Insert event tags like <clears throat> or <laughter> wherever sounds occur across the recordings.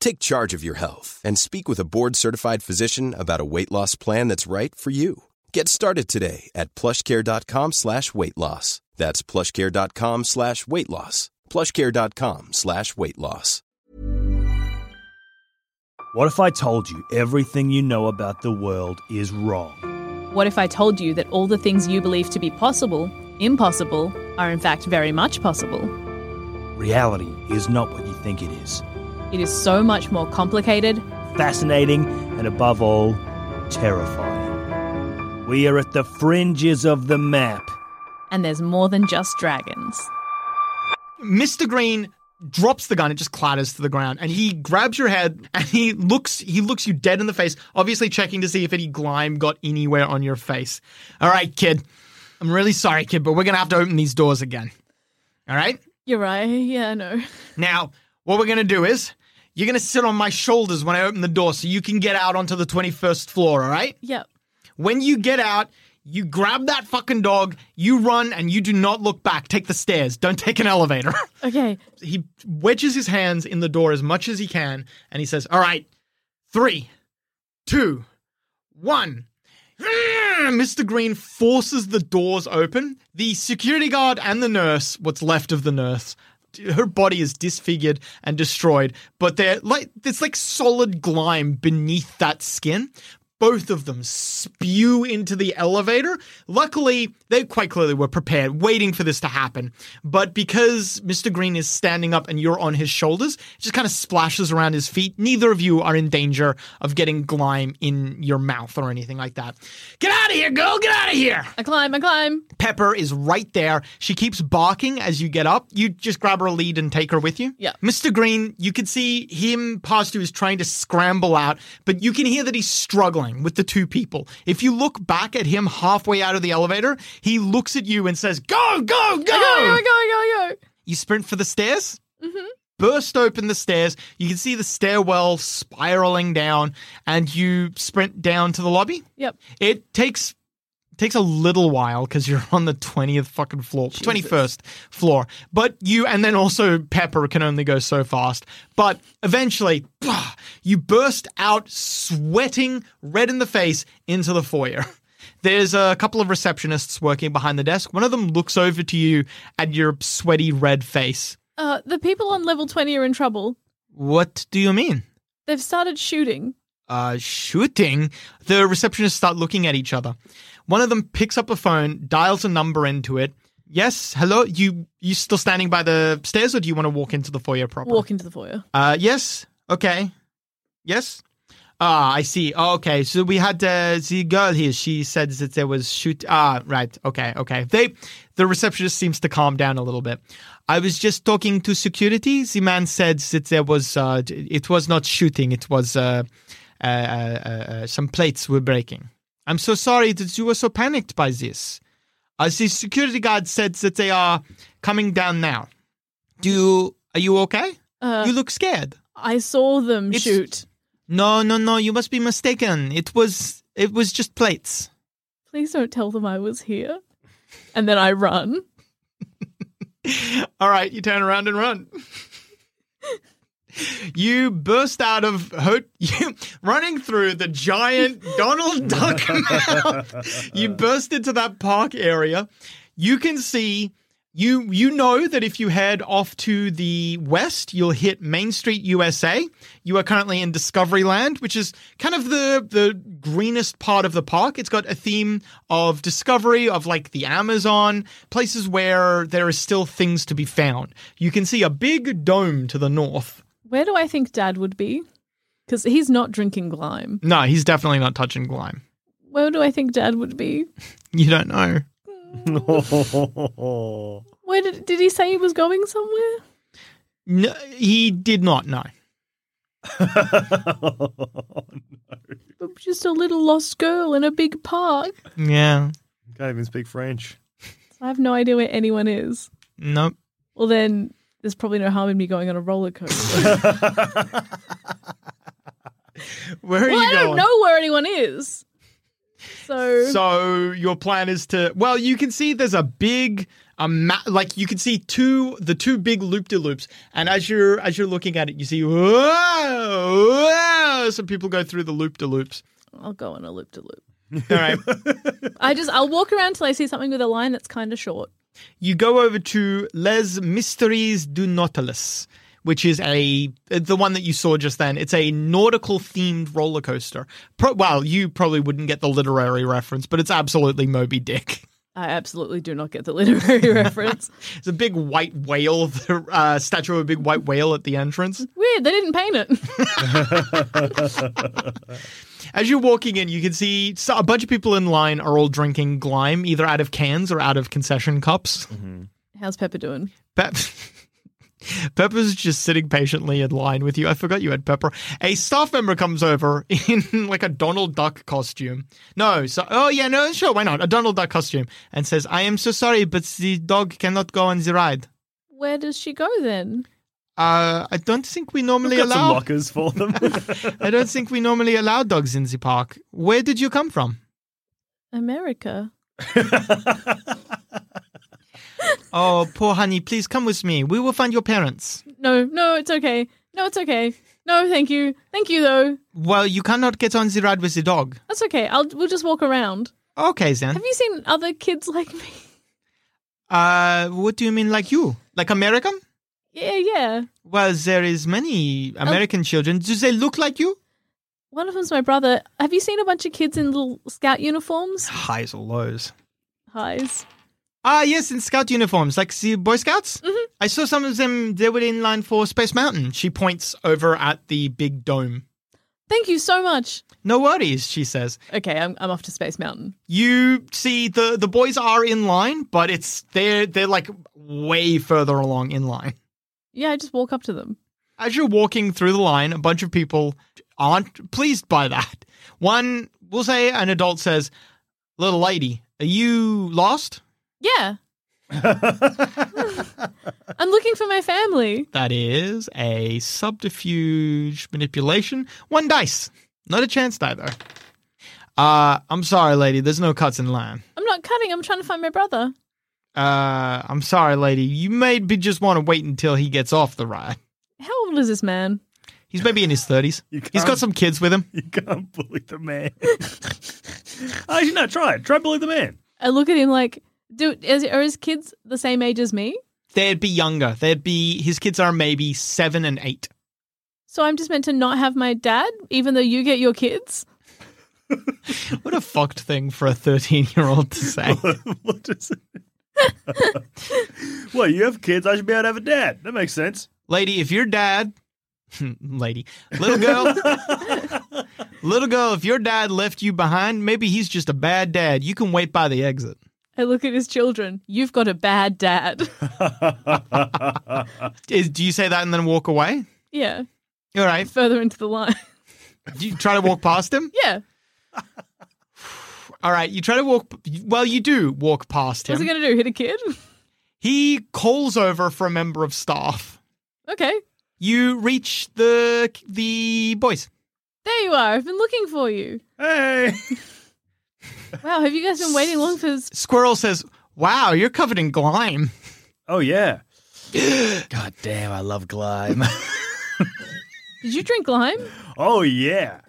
Take charge of your health and speak with a board-certified physician about a weight loss plan that's right for you. Get started today at plushcare.com slash weight loss. That's plushcare.com slash weight loss. plushcare.com slash weight loss. What if I told you everything you know about the world is wrong? What if I told you that all the things you believe to be possible, impossible, are in fact very much possible? Reality is not what you think it is. It is so much more complicated. Fascinating and above all, terrifying. We are at the fringes of the map. And there's more than just dragons. Mr. Green drops the gun, it just clatters to the ground, and he grabs your head and he looks he looks you dead in the face, obviously checking to see if any glime got anywhere on your face. All right, kid. I'm really sorry, kid, but we're gonna have to open these doors again. All right? You're right. <laughs> Yeah, I know. Now, what we're gonna do is you're gonna sit on my shoulders when I open the door so you can get out onto the 21st floor, all right? Yep. When you get out, you grab that fucking dog, you run, and you do not look back. Take the stairs. Don't take an elevator. <laughs> Okay. he wedges his hands in the door as much as he can, and he says, All right, three, two, one. Mr. Green forces the doors open. The security guard and the nurse, what's left of the nurse, her body is disfigured and destroyed, but they're like it's like solid glime beneath that skin. Both of them spew into the elevator. Luckily, they quite clearly were prepared, waiting for this to happen. But because Mr. Green is standing up and you're on his shoulders, it just kind of splashes around his feet. Neither of you are in danger of getting glime in your mouth or anything like that. Get out of here, girl! Get out of here! I climb, I climb. Pepper is right there. She keeps barking as you get up. You just grab her lead and take her with you. Yeah. Mr. Green, you can see him past you is trying to scramble out, but you can hear that he's struggling with the two people. If you look back at him halfway out of the elevator, he looks at you and says, Go, go, go! I go, I go, go, You sprint for the stairs? Mm-hmm. burst open the stairs. You can see the stairwell spiraling down, and you sprint down to the lobby. Yep. It takes takes a little while because you're on the twentieth fucking floor, twenty first floor. But you and then also Pepper can only go so fast. But eventually, you burst out, sweating, red in the face, into the foyer. There's a couple of receptionists working behind the desk. One of them looks over to you at your sweaty red face. Uh, the people on level 20 are in trouble. What do you mean? They've started shooting. uh, shooting, the receptionists start looking at each other. One of them picks up a phone, dials a number into it. Yes, hello. You you still standing by the stairs, or do you want to walk into the foyer proper? Walk into the foyer. Uh, yes. Okay. Yes. Ah, I see. Oh, okay. So we had uh, the girl here. She said that there was shoot. Ah, right. Okay. Okay. They, the receptionist seems to calm down a little bit. I was just talking to security. The man said that there was. Uh, it was not shooting. It was. Uh, uh, uh, uh, some plates were breaking. I'm so sorry that you were so panicked by this. Uh, the security guard said that they are coming down now. Do you, are you okay? Uh, you look scared. I saw them It's- shoot. No, no, no. You must be mistaken. It was it was just plates. Please don't tell them I was here. And then I run. <laughs> All right, you turn around and run. <laughs> You burst out of ho- you running through the giant Donald <laughs> Duck mouth. You burst into that park area. You can see You you know that if you head off to the west, you'll hit Main Street, USA. You are currently in Discovery Land, which is kind of the the greenest part of the park. It's got a theme of discovery of like the Amazon, places where there is still things to be found. You can see a big dome to the north. Where do I think Dad would be? Because he's not drinking Glime. No, he's definitely not touching Glime. Where do I think Dad would be? <laughs> You don't know. <laughs> Where did did he say he was going somewhere? No, he did not know. <laughs> I'm just a little lost girl in a big park. Yeah. Can't even speak French. I have no idea where anyone is. Nope. Well, then there's probably no harm in me going on a roller coaster. <laughs> Where are well, you I don't know where anyone is. So, So your plan is to well, you can see there's a big a ma- like you can see two the two big loop de loops, and as you're as you're looking at it, you see whoa, whoa, some people go through the loop de loops. I'll go on a loop to loop. All right, <laughs> I just I'll walk around till I see something with a line that's kind of short. You go over to Les Mysteries du Nautilus. Which is a the one that you saw just then? It's a nautical themed roller coaster. Pro- well, you probably wouldn't get the literary reference, but it's absolutely Moby Dick. I absolutely do not get the literary <laughs> reference. It's a big white whale, the uh, statue of a big white whale at the entrance. Weird, they didn't paint it. <laughs> As you're walking in, you can see a bunch of people in line are all drinking Glime, either out of cans or out of concession cups. Mm-hmm. How's Pepper doing? Pep- <laughs> Pepper's just sitting patiently in line with you. I forgot you had Pepper. A staff member comes over <laughs> in like a Donald Duck costume. No, so oh yeah, no, sure, why not? A Donald Duck costume, and says, "I am so sorry, but the dog cannot go on the ride." Where does she go then? Uh, I don't think we normally Got some allow. lockers for them. <laughs> I don't think we normally allow dogs in the park. Where did you come from? America. <laughs> Oh, poor honey, please come with me. We will find your parents. No, no, it's okay. No, it's okay. No, thank you. Thank you though. Well, you cannot get on the ride with the dog. That's okay. I'll we'll just walk around. Okay, then. Have you seen other kids like me? Uh, what do you mean, like you? Like American? Yeah, yeah. Well, there is many American children. Do they look like you? One of them's my brother. Have you seen a bunch of kids in little scout uniforms? Highs or lows? Highs. Ah, yes, in scout uniforms, like the Boy Scouts. Mm-hmm. I saw some of them. They were in line for Space Mountain. She points over at the big dome. Thank you so much. No worries, she says. Okay, I'm I'm off to Space Mountain. You see the the boys are in line, but it's they're they're like way further along in line. Yeah, I just walk up to them. As you're walking through the line, a bunch of people aren't pleased by that. One, we'll say an adult says, "Little lady, are you lost?" Yeah. I'm looking for my family. That is a subterfuge manipulation. One dice. Not a chance die though. Uh, I'm sorry, lady. There's no cuts in line. I'm not cutting. I'm trying to find my brother. Uh, I'm sorry, lady. You maybe just want to wait until he gets off the ride. How old is this man? He's maybe in his 30s. <laughs> He's got some kids with him. <laughs> you can't bully the man. <laughs> Actually, no, try it. Try bully the man. I look at him like, dude, is, are his kids the same age as me? They'd be younger. They'd be his kids are maybe seven and eight. So I'm just meant to not have my dad, even though you get your kids? What a fucked thing for a 13 year old to say. what is it? <laughs> well, you have kids. I should be able to have a dad. That makes sense. Lady, if your dad, <laughs> lady, little girl, <laughs> little girl, if your dad left you behind, maybe he's just a bad dad. You can wait by the exit. I look at his children. You've got a bad dad. Is, do you say that and then walk away? yeah, All right. further into the line. Do you try to walk past him? yeah. All right. You try to walk. Well, you do walk past him. What's he going to do? Hit a kid? <laughs> He calls over for a member of staff. okay. You reach the the boys. There you are. I've been looking for you. Hey. <laughs> Wow, have you guys been waiting long for this? Squirrel says, "Wow, you're covered in glime." Oh yeah. <gasps> God damn, I love Glime. <laughs> Did you drink glime? oh yeah.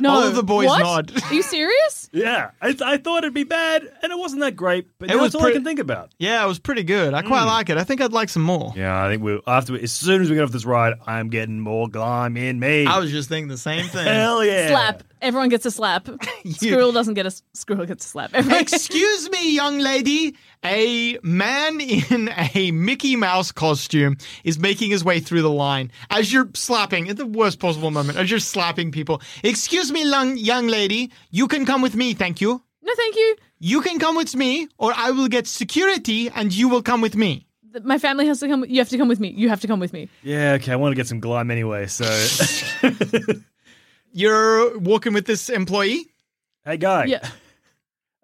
No. All of the boys What? nod. Are you serious? <laughs> Yeah, I, I thought it'd be bad, and it wasn't that great. But It that's was all I can think about. Yeah, it was pretty good. I quite mm. like it. I think I'd like some more. Yeah, I think we after as soon as we get off this ride, I'm getting more glime in me. I was just thinking the same thing. Hell yeah! Slap. Everyone gets a slap. <laughs> Squirrel doesn't get a s- squirrel gets a slap. Everyone <laughs> Excuse me, young lady. A man in a Mickey Mouse costume is making his way through the line as you're slapping at the worst possible moment, as you're slapping people. Excuse me, young, young lady. You can come with me, thank you. no, thank you. You can come with me, or I will get security and you will come with me. My family has to come. You have to come with me. You have to come with me. Yeah, okay. I want to get some glime anyway. So, <laughs> You're walking with this employee. hey guy. Yeah.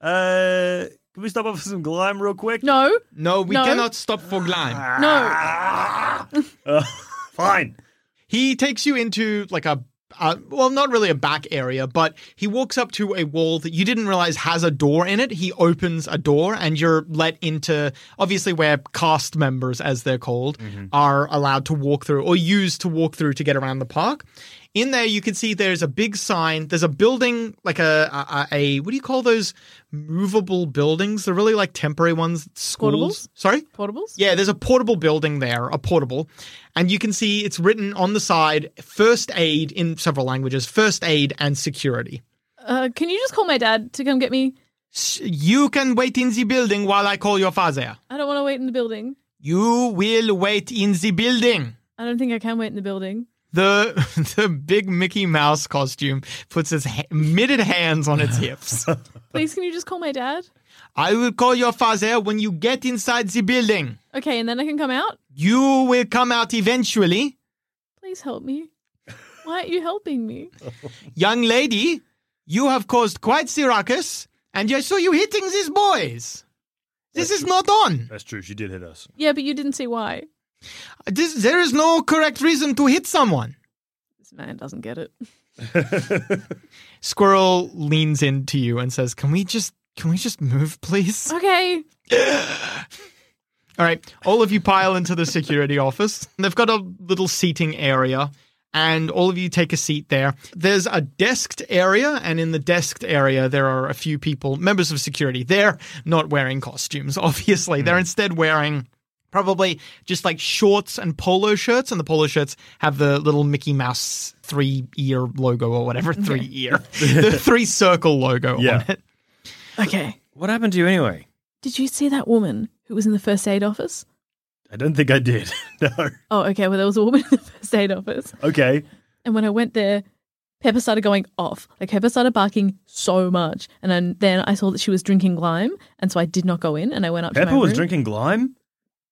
Uh, can we stop off for some glime real quick? No. No, we No. cannot stop for Glime. No. <laughs> Uh, fine. He takes you into like a, uh, well, not really a back area, but he walks up to a wall that you didn't realize has a door in it. He opens a door and you're let into, obviously, where cast members, as they're called, are allowed to walk through or used to walk through to get around the park. In there, you can see there's a big sign. There's a building, like a, a, a what do you call those movable buildings? They're really like temporary ones. Schools. Portables? Sorry? Portables. Yeah, there's a portable building there, a portable, and you can see it's written on the side first aid in several languages, first aid and security. Uh, can you just call my dad to come get me? You can wait in the building while I call your father. I don't want to wait in the building. You will wait in the building. I don't think I can wait in the building. The <laughs> the big Mickey Mouse costume puts its ha- mitted hands on its hips. <laughs> Please, can you just call my dad? I will call your father when you get inside the building. Okay, and then I can come out. You will come out eventually. Please help me. Why aren't you helping me? <laughs> Young lady, you have caused quite the ruckus, and I saw you hitting these boys. This is not on. That's true. She did hit us. Yeah, but you didn't see why. This, there is no correct reason to hit someone. This man doesn't get it. <laughs> Squirrel leans into you and says, "Can we just can we just move, please?" Okay. <gasps> All right, all of you pile into the security office. They've got a little seating area, and all of you take a seat there. There's a desked area, and in the desked area, there are a few people, members of security. They're not wearing costumes, <laughs> obviously. They're hmm. instead wearing probably just like shorts and polo shirts, and the polo shirts have the little Mickey Mouse three ear logo or whatever, three ear, the <laughs> three circle logo Yeah. on it. Okay. What happened to you anyway? Did you see that woman who was in the first aid office? I don't think I did. <laughs> no. Oh, okay. Well, there was a woman <laughs> in the first aid office. Okay. And when I went there, Pepper started going off. Like Pepper started barking so much, and then, then I saw that she was drinking glime, and so I did not go in. And I went up. to Pepper my was room. drinking glime.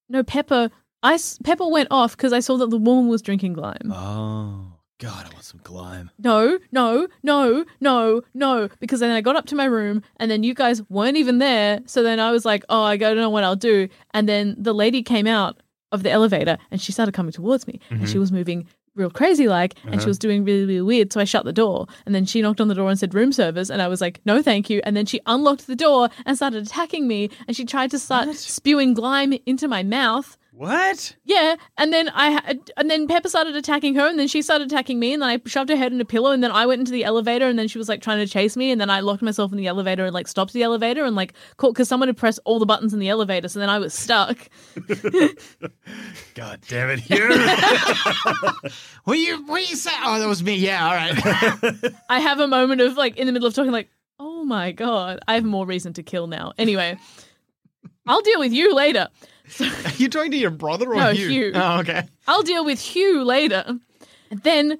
No, Pepper. I s- Pepper went off because I saw that the woman was drinking glime. Oh God, I want some glime. No, no, no, no, no. Because then I got up to my room, and then you guys weren't even there. So then I was like, oh, I don't know what I'll do. And then the lady came out of the elevator, and she started coming towards me, and she mm-hmm. was moving real crazy like and she uh-huh. was doing really really weird so i shut the door and then she knocked on the door and said room service and i was like no thank you and then she unlocked the door and started attacking me and she tried to start spewing glime into my mouth What? yeah, and then I had, and then Pepper started attacking her, and then she started attacking me, and then I shoved her head in a pillow, and then I went into the elevator, and then she was like trying to chase me, and then I locked myself in the elevator and like stopped the elevator and like caught because someone had pressed all the buttons in the elevator, so then I was stuck. <laughs> God damn it, Hugh. <laughs> What you what you say? Oh, that was me. Yeah, all right. <laughs> I have a moment of like in the middle of talking, like, oh my god, I have more reason to kill now. Anyway, I'll deal with you later. <laughs> Are you talking to your brother or No, Hugh? Hugh. Oh, okay. I'll deal with Hugh later. And then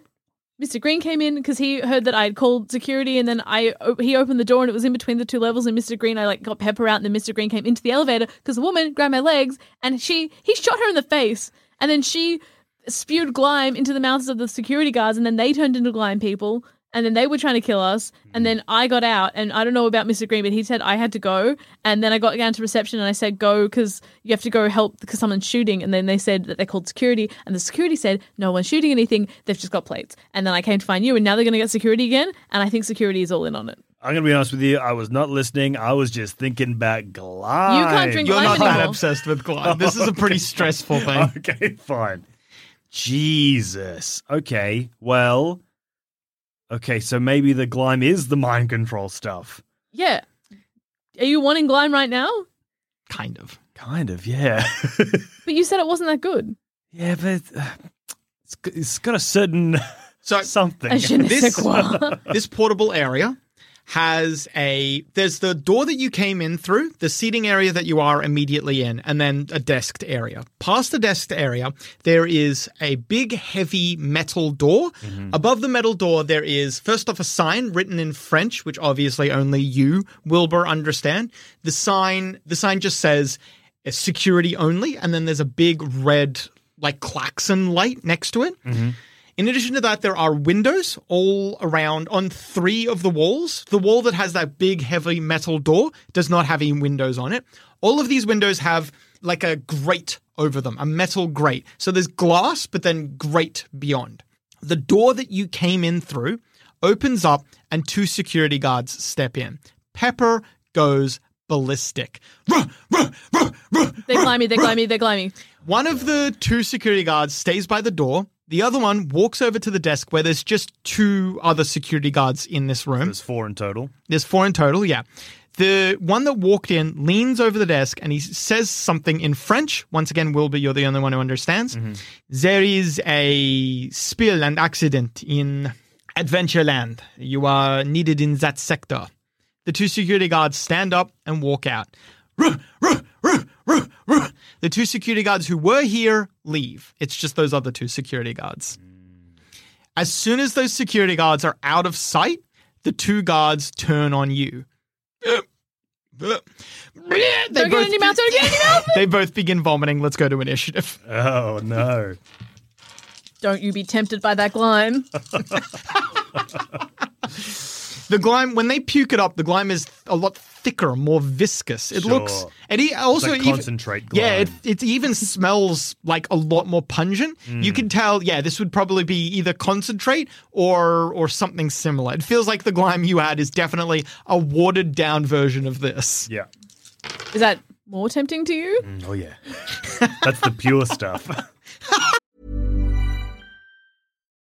Mr. Green came in because he heard that I had called security, and then I he opened the door and it was in between the two levels. And Mr. Green, I like got Pepper out, and then Mr. Green came into the elevator because the woman grabbed my legs and she he shot her in the face, and then she spewed glime into the mouths of the security guards, and then they turned into glime people. And then they were trying to kill us. And hmm. then I got out, and I don't know about Mr. Green, but he said I had to go. And then I got down to reception, and I said go because you have to go help because someone's shooting. And then they said that they called security, and the security said no one's shooting anything. They've just got plates. And then I came to find you, and now they're going to get security again. And I think security is all in on it. I'm gonna be honest with you. I was not listening. I was just thinking back glime. You can't drink You're glime not that obsessed with glime. This is a <laughs> pretty stressful thing. Okay, fine. Jesus. Okay. Well. Okay, so maybe the Glime is the mind control stuff. Yeah. Are you wanting Glime right now? Kind of. Kind of, yeah. <laughs> But you said it wasn't that good. yeah, but uh, it's, it's got a certain So <laughs> something. A je ne sais This- <laughs> this portable area has a there's the door that you came in through, the seating area that you are immediately in, and then a desked area. Past the desked area, there is a big heavy metal door. Above the metal door there is first off a sign written in French, which obviously only you, Wilbur, understand. The sign the sign just says uh, security only, and then there's a big red like klaxon light next to it. In addition to that, there are windows all around on three of the walls. The wall that has that big, heavy metal door does not have any windows on it. All of these windows have like a grate over them, a metal grate. So there's glass, but then grate beyond. The door that you came in through opens up, and two security guards step in. Pepper goes ballistic. Ruh, ruh, ruh, ruh, They're climby, they're climby, they're climby. one of the two security guards stays by the door. The other one walks over to the desk where there's just two other security guards in this room. There's four in total. There's four in total, yeah. The one that walked in leans over the desk and he says something in French. Once again, Wilbur, you're the only one who understands. Mm-hmm. There is a spill and accident in Adventureland. You are needed in that sector. The two security guards stand up and walk out. Ruh, ruh, ruh, ruh, ruh. The two security guards who were here leave. It's just those other two security guards. As soon as those security guards are out of sight, the two guards turn on you. They Don't get in your mouth, don't get in mouth. <laughs> they both begin vomiting. Let's go to initiative. Oh no. Don't you be tempted by that Glime. <laughs> The glime, when they puke it up, the glime is a lot thicker, more viscous. It Sure. looks, and he also like even, concentrate Yeah, it, it even smells like a lot more pungent. You Mm. can tell, yeah, this would probably be either concentrate or or something similar. It feels like the glime you had is definitely a watered down version of this. Yeah. Is that more tempting to you? Oh yeah. That's the pure stuff. <laughs>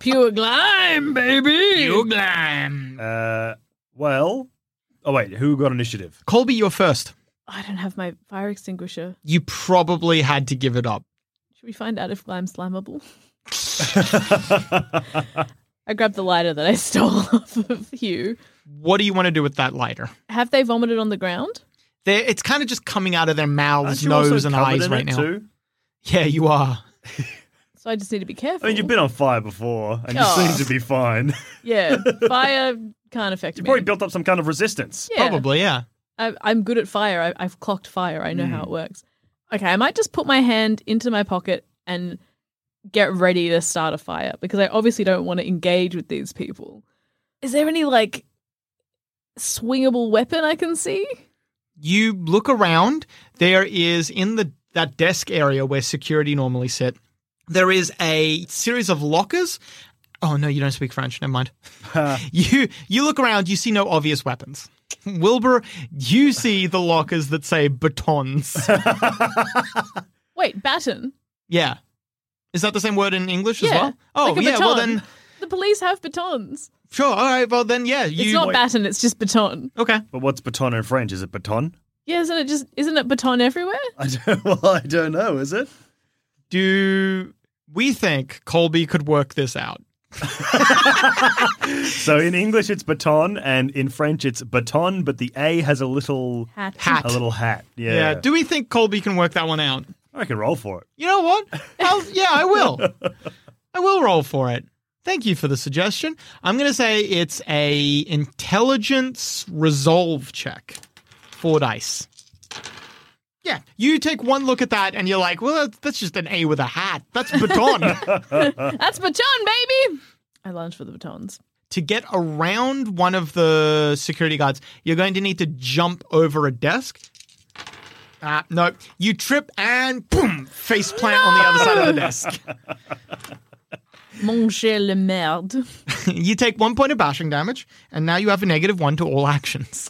Pure Glime, baby. Pure glam. Uh, well, oh wait, who got initiative? Colby, you're first. I don't have my fire extinguisher. You probably had to give it up. Should we find out if Glime's flammable? <laughs> I grabbed the lighter that I stole <laughs> off of Hugh. What do you want to do with that lighter? Have they vomited on the ground? They're, it's kind of just coming out of their Aren't mouths, you also nose, and covered eyes in right it now. Too? Yeah, you are. <laughs> So I just need to be careful. I mean, you've been on fire before, and you Oh. seem to be fine. <laughs> Yeah, fire can't affect me. You me. probably built up some kind of resistance. yeah. Probably, yeah. I, I'm good at fire. I, I've clocked fire. I know how hmm. it works. Okay, I might just put my hand into my pocket and get ready to start a fire because I obviously don't want to engage with these people. Is there any like swingable weapon I can see? You look around. There is in the that desk area where security normally sit. There is a series of lockers Oh no, you don't speak French. Never mind. <laughs> you you look around. You see no obvious weapons. <laughs> Wilbur, you see the lockers that say batons. <laughs> Wait, baton. yeah, is that the same word in English as Yeah. well? Oh like a yeah. Well baton. then, The police have batons. sure. All right. Well then, yeah. You it's not baton, it's just baton. okay? But what's baton in French? Is it baton? Yeah, isn't it just isn't it baton everywhere? I don't. Well, I don't know. Is it? Do we think Colby could work this out? <laughs> So in English it's baton, and in French it's baton, but the A has a little Hat. Hat. a little hat. Yeah. Yeah. Do we think Colby can work that one out? I can roll for it. You know what? I'll, <laughs> yeah, I will. I will roll for it. Thank you for the suggestion. I'm going to say it's a intelligence resolve check. Four dice. Yeah, you take one look at that and you're like, well, that's, that's just an A with a hat. That's baton. <laughs> That's baton, baby. I lunge for the batons. to get around one of the security guards, you're going to need to jump over a desk. Ah, no, you trip and boom, face plant on the other side of the desk. <laughs> Mon cher le merde. <laughs> you take one point of bashing damage, and now you have a negative one to all actions.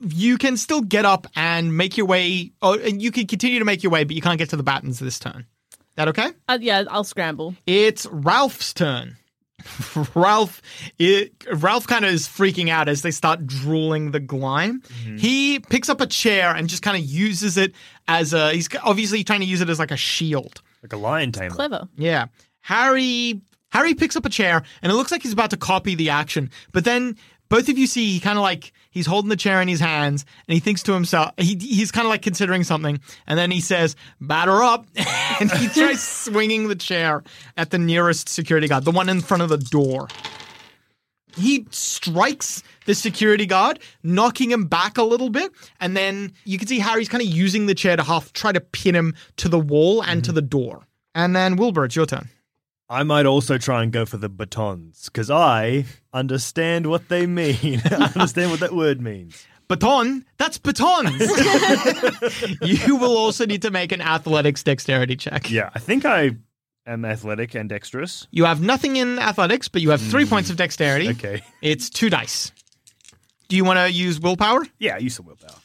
You can still get up and make your way. Oh, and you can continue to make your way, but you can't get to the battens this turn. That okay? Uh, yeah, I'll scramble. It's Ralph's turn. <laughs> Ralph, it, Ralph kind of is freaking out as they start drooling the glime. He picks up a chair and just kind of uses it as a. He's obviously trying to use it as like a shield. Like a lion tamer. Clever. Yeah. Harry Harry picks up a chair and it looks like he's about to copy the action. But then both of you see he kind of like he's holding the chair in his hands and he thinks to himself he he's kind of like considering something and then he says batter up <laughs> and he tries <laughs> swinging the chair at the nearest security guard, the one in front of the door. He strikes the security guard, knocking him back a little bit, and then you can see Harry's kind of using the chair to half try to pin him to the wall and to mm-hmm. the door. And then Wilbur, it's your turn. I might also try and go for the batons because I understand what they mean. <laughs> I understand what that word means. Baton, that's batons. <laughs> <laughs> you will also need to make an athletics dexterity check. Yeah, I think I am athletic and dexterous. You have nothing in athletics, but you have three hmm. points of dexterity. Okay. It's two dice. Do you want to use willpower? Yeah, use some willpower.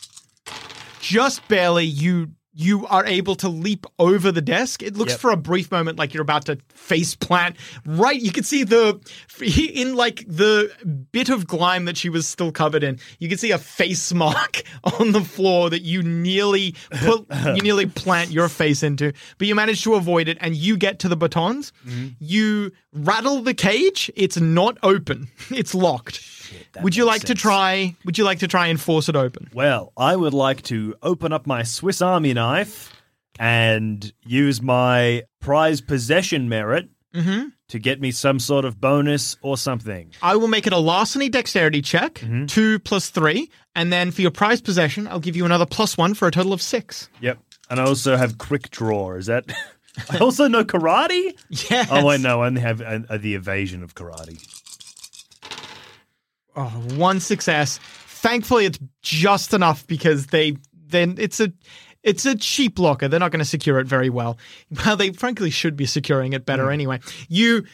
Just barely, you you are able to leap over the desk. It looks Yep. for a brief moment like you're about to face plant. Right, you can see the in like the bit of grime that she was still covered in. You can see a face mark <laughs> on the floor that you nearly put you nearly plant your face into, but you manage to avoid it and you get to the batons. Mm-hmm. You rattle the cage. It's not open. <laughs> It's locked. Would you like to try? Would you like to try and force it open? Well, I would like to open up my Swiss Army knife and use my prize possession merit to get me some sort of bonus or something. I will make it a larceny dexterity check, Mm-hmm. two plus three, and then for your prize possession, I'll give you another plus one for a total of six. Yep. And I also have quick draw. Is that? <laughs> I also know karate. <laughs> Yes. Oh, I know. I only have uh, the evasion of karate. Oh, one success. Thankfully, it's just enough because they then it's a it's a cheap locker. They're not going to secure it very well. <laughs> Well, they frankly should be securing it better hmm. anyway. You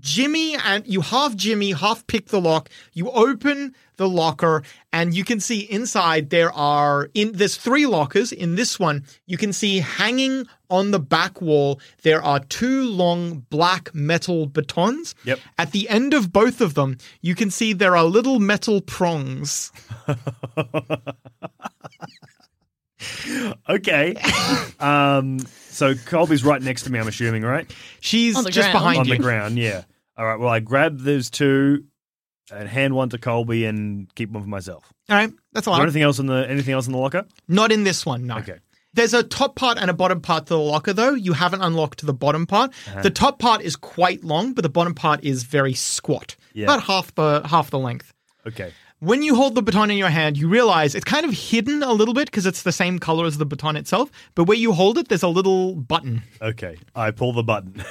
Jimmy and you half Jimmy, half pick the lock. You open the locker and you can see inside there are in there's three lockers. In this one, you can see hanging on the back wall there are two long black metal batons. Yep. At the end of both of them, you can see there are little metal prongs. <laughs> Okay. um. So Colby's right next to me. I'm assuming, right? She's just ground. behind On you. the ground. Yeah. All right. Well, I grab those two and hand one to Colby and keep one for myself. All right, that's a lot. anything else in the anything else in the locker? Not in this one, no. Okay. There's a top part and a bottom part to the locker, though. You haven't unlocked the bottom part. Uh-huh. The top part is quite long, but the bottom part is very squat, Yeah. about half the half the length. Okay. When you hold the baton in your hand, you realize it's kind of hidden a little bit because it's the same color as the baton itself. But where you hold it, there's a little button. Okay. I pull the button. <laughs>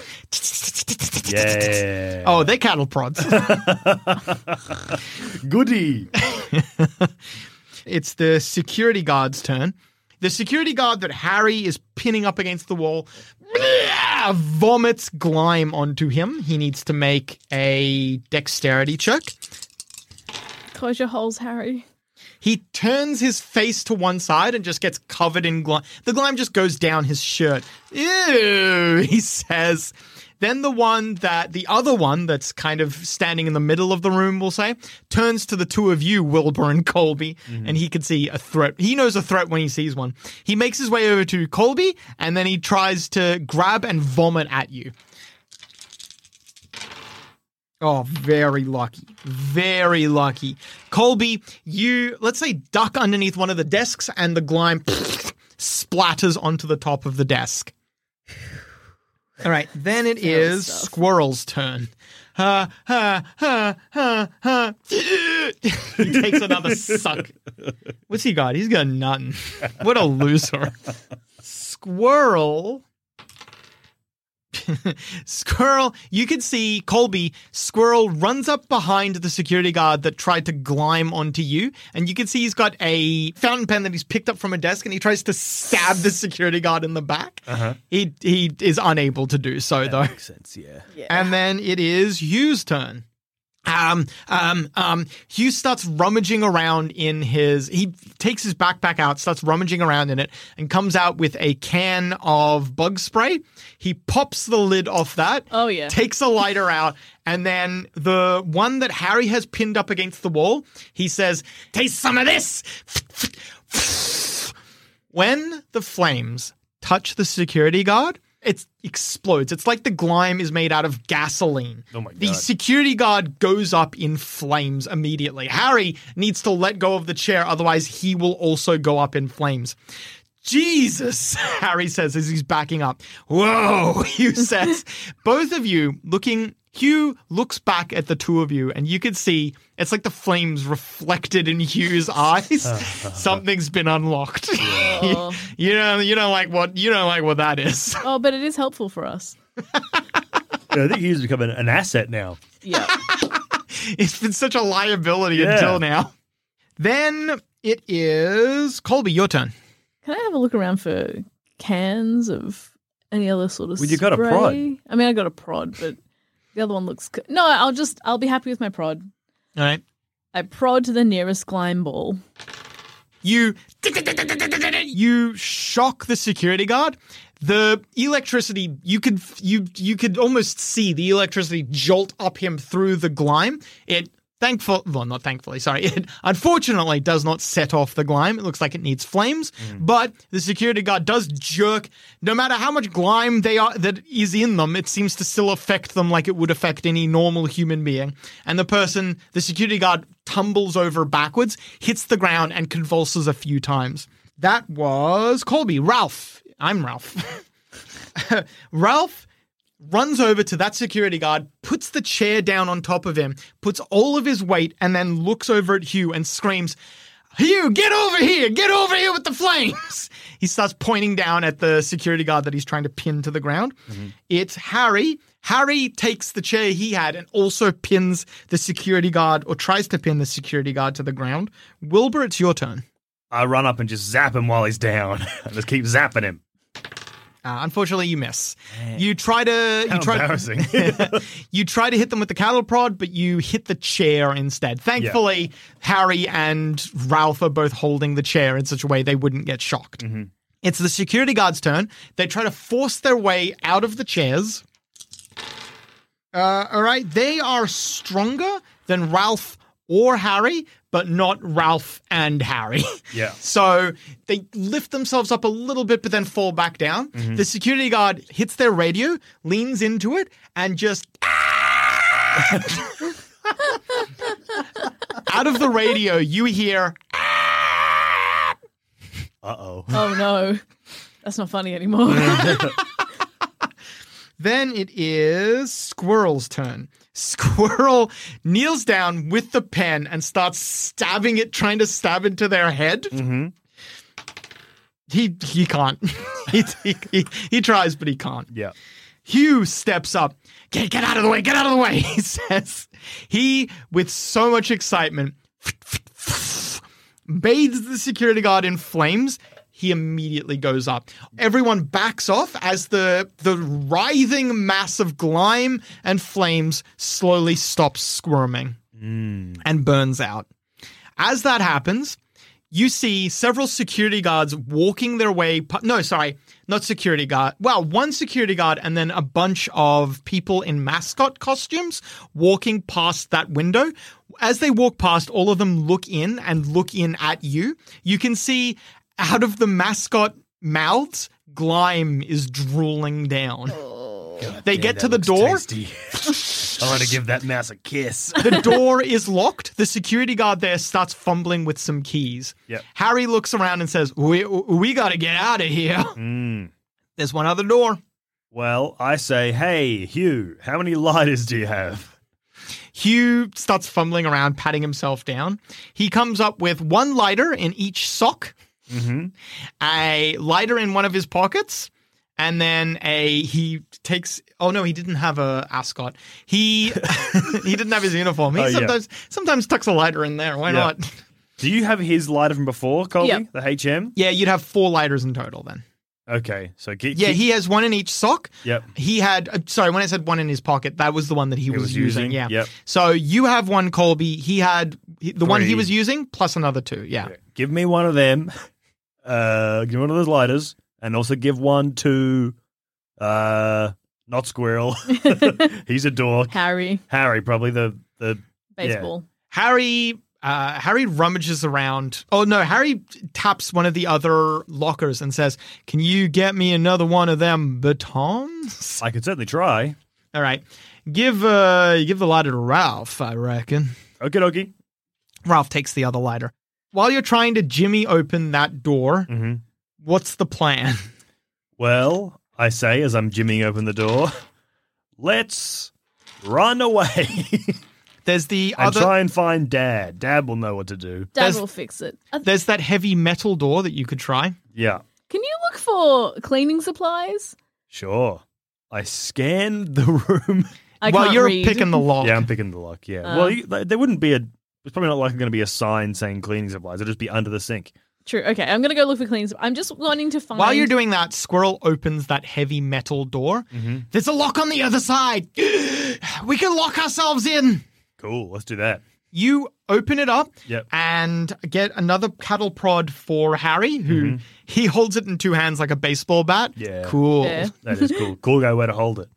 yeah. Oh, they're cattle prods. <laughs> Goody. <laughs> It's the security guard's turn. The security guard that Harry is pinning up against the wall vomits Glime onto him. He needs to make a dexterity check. Close your holes, Harry. He turns his face to one side and just gets covered in glime. The glime just goes down his shirt. Ew, <laughs> he says. Then the one that, the other one that's kind of standing in the middle of the room, we'll say, turns to the two of you, Wilbur and Colby, mm-hmm. and he can see a threat. He knows a threat when he sees one. He makes his way over to Colby and then he tries to grab and vomit at you. Oh, very lucky. Very lucky. Colby, you, let's say, duck underneath one of the desks and the glime <laughs> splatters onto the top of the desk. All right, then it is stuff. Squirrel's turn. Ha, ha, ha, ha, ha. he takes another suck. What's he got? He's got nothing. What a loser. Squirrel <laughs> Squirrel, you can see Colby. Squirrel runs up behind the security guard that tried to glime onto you, and you can see he's got a fountain pen that he's picked up from a desk, and he tries to stab the security guard in the back. Uh-huh. He he is unable to do so though. Makes sense, yeah. And then it is Hugh's turn. Um, um, um, Hugh starts rummaging around in his, he takes his backpack out, starts rummaging around in it, and comes out with a can of bug spray. He pops the lid off that. Oh, yeah. Takes a lighter out, and then the one that Harry has pinned up against the wall, he says, Taste some of this! When the flames touch the security guard, it explodes. It's like the glime is made out of gasoline. Oh my god. The security guard goes up in flames immediately. Harry needs to let go of the chair, otherwise, he will also go up in flames. Jesus, <laughs> Harry says as he's backing up. Whoa, <laughs> Hugh says. <laughs> Both of you looking, Hugh looks back at the two of you, and you can see it's like the flames reflected in Hugh's eyes. <laughs> Something's been unlocked. <laughs> Oh. <laughs> you know, you don't like what you don't like what that is. Oh, but it is helpful for us. Yeah, I think Hugh's become an, an asset now. Yeah. It's been such a liability Yeah. until now. Then it is Colby, your turn. Can I have a look around for cans of any other sort of Well, you got a spray? prod. I mean, I got a prod, but the other one looks. co- No, I'll just. I'll be happy with my prod. All right. I prod to the nearest glime ball. You you shock the security guard. The electricity you could you you could almost see the electricity jolt up him through the glime. It thankful well not thankfully sorry <laughs> it unfortunately does not set off the glime. It looks like it needs flames, mm. but the security guard does jerk. No matter how much glime they are that is in them, it seems to still affect them like it would affect any normal human being. And the person, the security guard, tumbles over backwards, hits the ground, and convulses a few times. That was Colby. Ralph. I'm Ralph. <laughs> Ralph runs over to that security guard, puts the chair down on top of him, puts all of his weight, and then looks over at Hugh and screams, Hugh, get over here! Get over here with the flames! <laughs> He starts pointing down at the security guard that he's trying to pin to the ground. Mm-hmm. It's Harry. Harry takes the chair he had and also pins the security guard or tries to pin the security guard to the ground. Wilbur, it's your turn. I run up and just zap him while he's down. <laughs> I just keep zapping him. Uh, unfortunately, you miss. You try to you try embarrassing. <laughs> you try to hit them with the cattle prod, but you hit the chair instead. Thankfully, Harry and Ralph are both holding the chair in such a way they wouldn't get shocked. It's the security guard's turn. They try to force their way out of the chairs. Uh, all right, they are stronger than Ralph or Harry, but not Ralph and Harry. Yeah. <laughs> So they lift themselves up a little bit, but then fall back down. The security guard hits their radio, leans into it, and just. <laughs> Out of the radio, you hear. <laughs> Uh oh. Oh no, that's not funny anymore. Then it is Squirrel's turn. Squirrel kneels down with the pen and starts stabbing it, trying to stab into their head. Mm-hmm. He he can't. <laughs> he, he, he, he tries, but he can't. Yeah. Hugh steps up. Get, get out of the way, get out of the way, <laughs> he says. He, with so much excitement, <laughs> bathes the security guard in flames. He immediately goes up. Everyone backs off as the the writhing mass of glime and flames slowly stops squirming mm. and burns out. As that happens, you see several security guards walking their way. No, sorry, not security guard. Well, one security guard and then a bunch of people in mascot costumes walking past that window. As they walk past, all of them look in and look in at you. You can see out of the mascot mouths, Glime is drooling down. they get to the door. I want to give that mouse a kiss. the <laughs> door is locked. The security guard there starts fumbling with some keys. Yep. Harry looks around and says, "We we got to get out of here." Mm. There's one other door. Well, I say, hey, Hugh, how many lighters do you have? Hugh starts fumbling around, patting himself down. He comes up with one lighter in each sock, Mm-hmm. a lighter in one of his pockets, and then a he takes. Oh no, he didn't have a ascot. He <laughs> he didn't have his uniform. He Oh, yeah. sometimes sometimes tucks a lighter in there. Why Yeah. not? Do you have his lighter from before, Colby? Yep. The HM? Yeah, you'd have four lighters in total then. Okay, so keep, Yeah, keep- he has one in each sock. Yep. He had, uh, sorry, when I said one in his pocket, that was the one that he, was, was using. using, Yeah. yep. So you have one, Colby. He had he- the one he was using plus another two. Yeah. Okay, Give me one of them. <laughs> Uh, give one of those lighters, and also give one to, uh, not Squirrel. <laughs> <laughs> He's a dork. Harry, Harry, probably the the baseball. Harry. Uh, Harry rummages around. Oh no! Harry taps one of the other lockers and says, "Can you get me another one of them batons?" I could certainly try. All right, give uh, give the lighter to Ralph. I reckon. Okay, dokie. Ralph takes the other lighter. While you're trying to Jimmy open that door, Mm-hmm. what's the plan? <laughs> Well, I say as I'm jimmying open the door, let's run away <laughs> There's the and other. try and find Dad. Dad will know what to do. Dad There's- will fix it. Uh, There's that heavy metal door that you could try. Yeah, Can you look for cleaning supplies? sure. I scanned the <laughs> room. I well, can't you're read. picking the lock. Yeah, I'm picking the lock. Yeah. Uh. well, you, like, there wouldn't be a. There's probably not likely going to be a sign saying cleaning supplies. It'll just be under the sink. True. Okay, I'm gonna go look for cleaning. supplies. I'm just wanting to find. While you're doing that, Squirrel opens that heavy metal door. Mm-hmm. There's a lock on the other side. <gasps> we can lock ourselves in. Cool. Let's do that. You open it up Yep. and get another cattle prod for Harry, who he holds it in two hands like a baseball bat. Mm-hmm. Yeah. Cool. Yeah. <laughs> That is cool. cool guy way to hold it.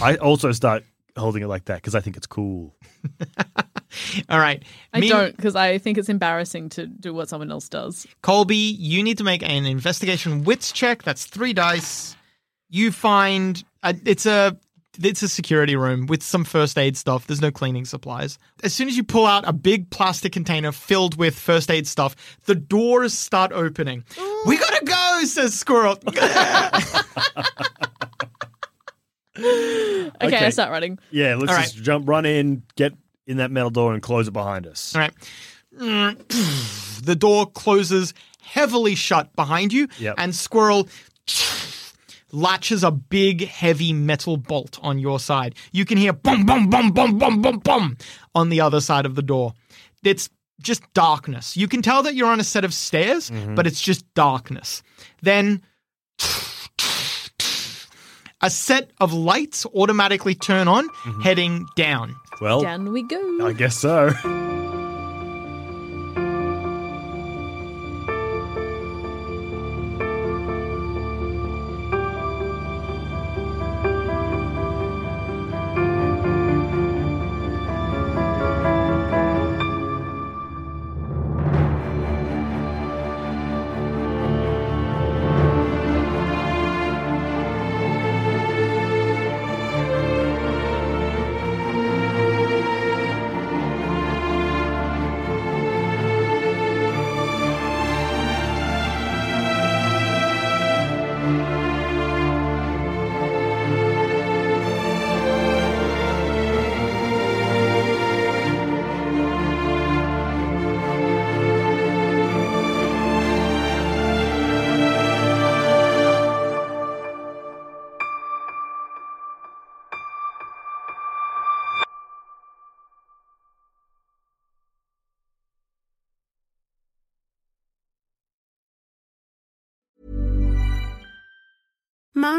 I also start holding it like that because I think it's cool. <laughs> <laughs> All right. I Me- don't because I think it's embarrassing to do what someone else does. Colby, you need to make an investigation wits check. That's three dice. You find uh, it's a it's a security room with some first aid stuff. There's no cleaning supplies. As soon as you pull out a big plastic container filled with first aid stuff, the doors start opening. We gotta go, says Squirrel. <laughs> <laughs> Okay, I start running. Yeah. Let's All just jump, run in, get in that metal door, and close it behind us. All right. Mm, <clears throat> the door closes heavily shut behind you, Yep. and Squirrel latches a big, heavy metal bolt on your side. You can hear boom, boom, boom, boom, boom, boom, boom on the other side of the door. It's just darkness. You can tell that you're on a set of stairs, mm-hmm. but it's just darkness. Then a set of lights automatically turn on, mm-hmm. heading down. Well, Down we go. I guess so. <laughs>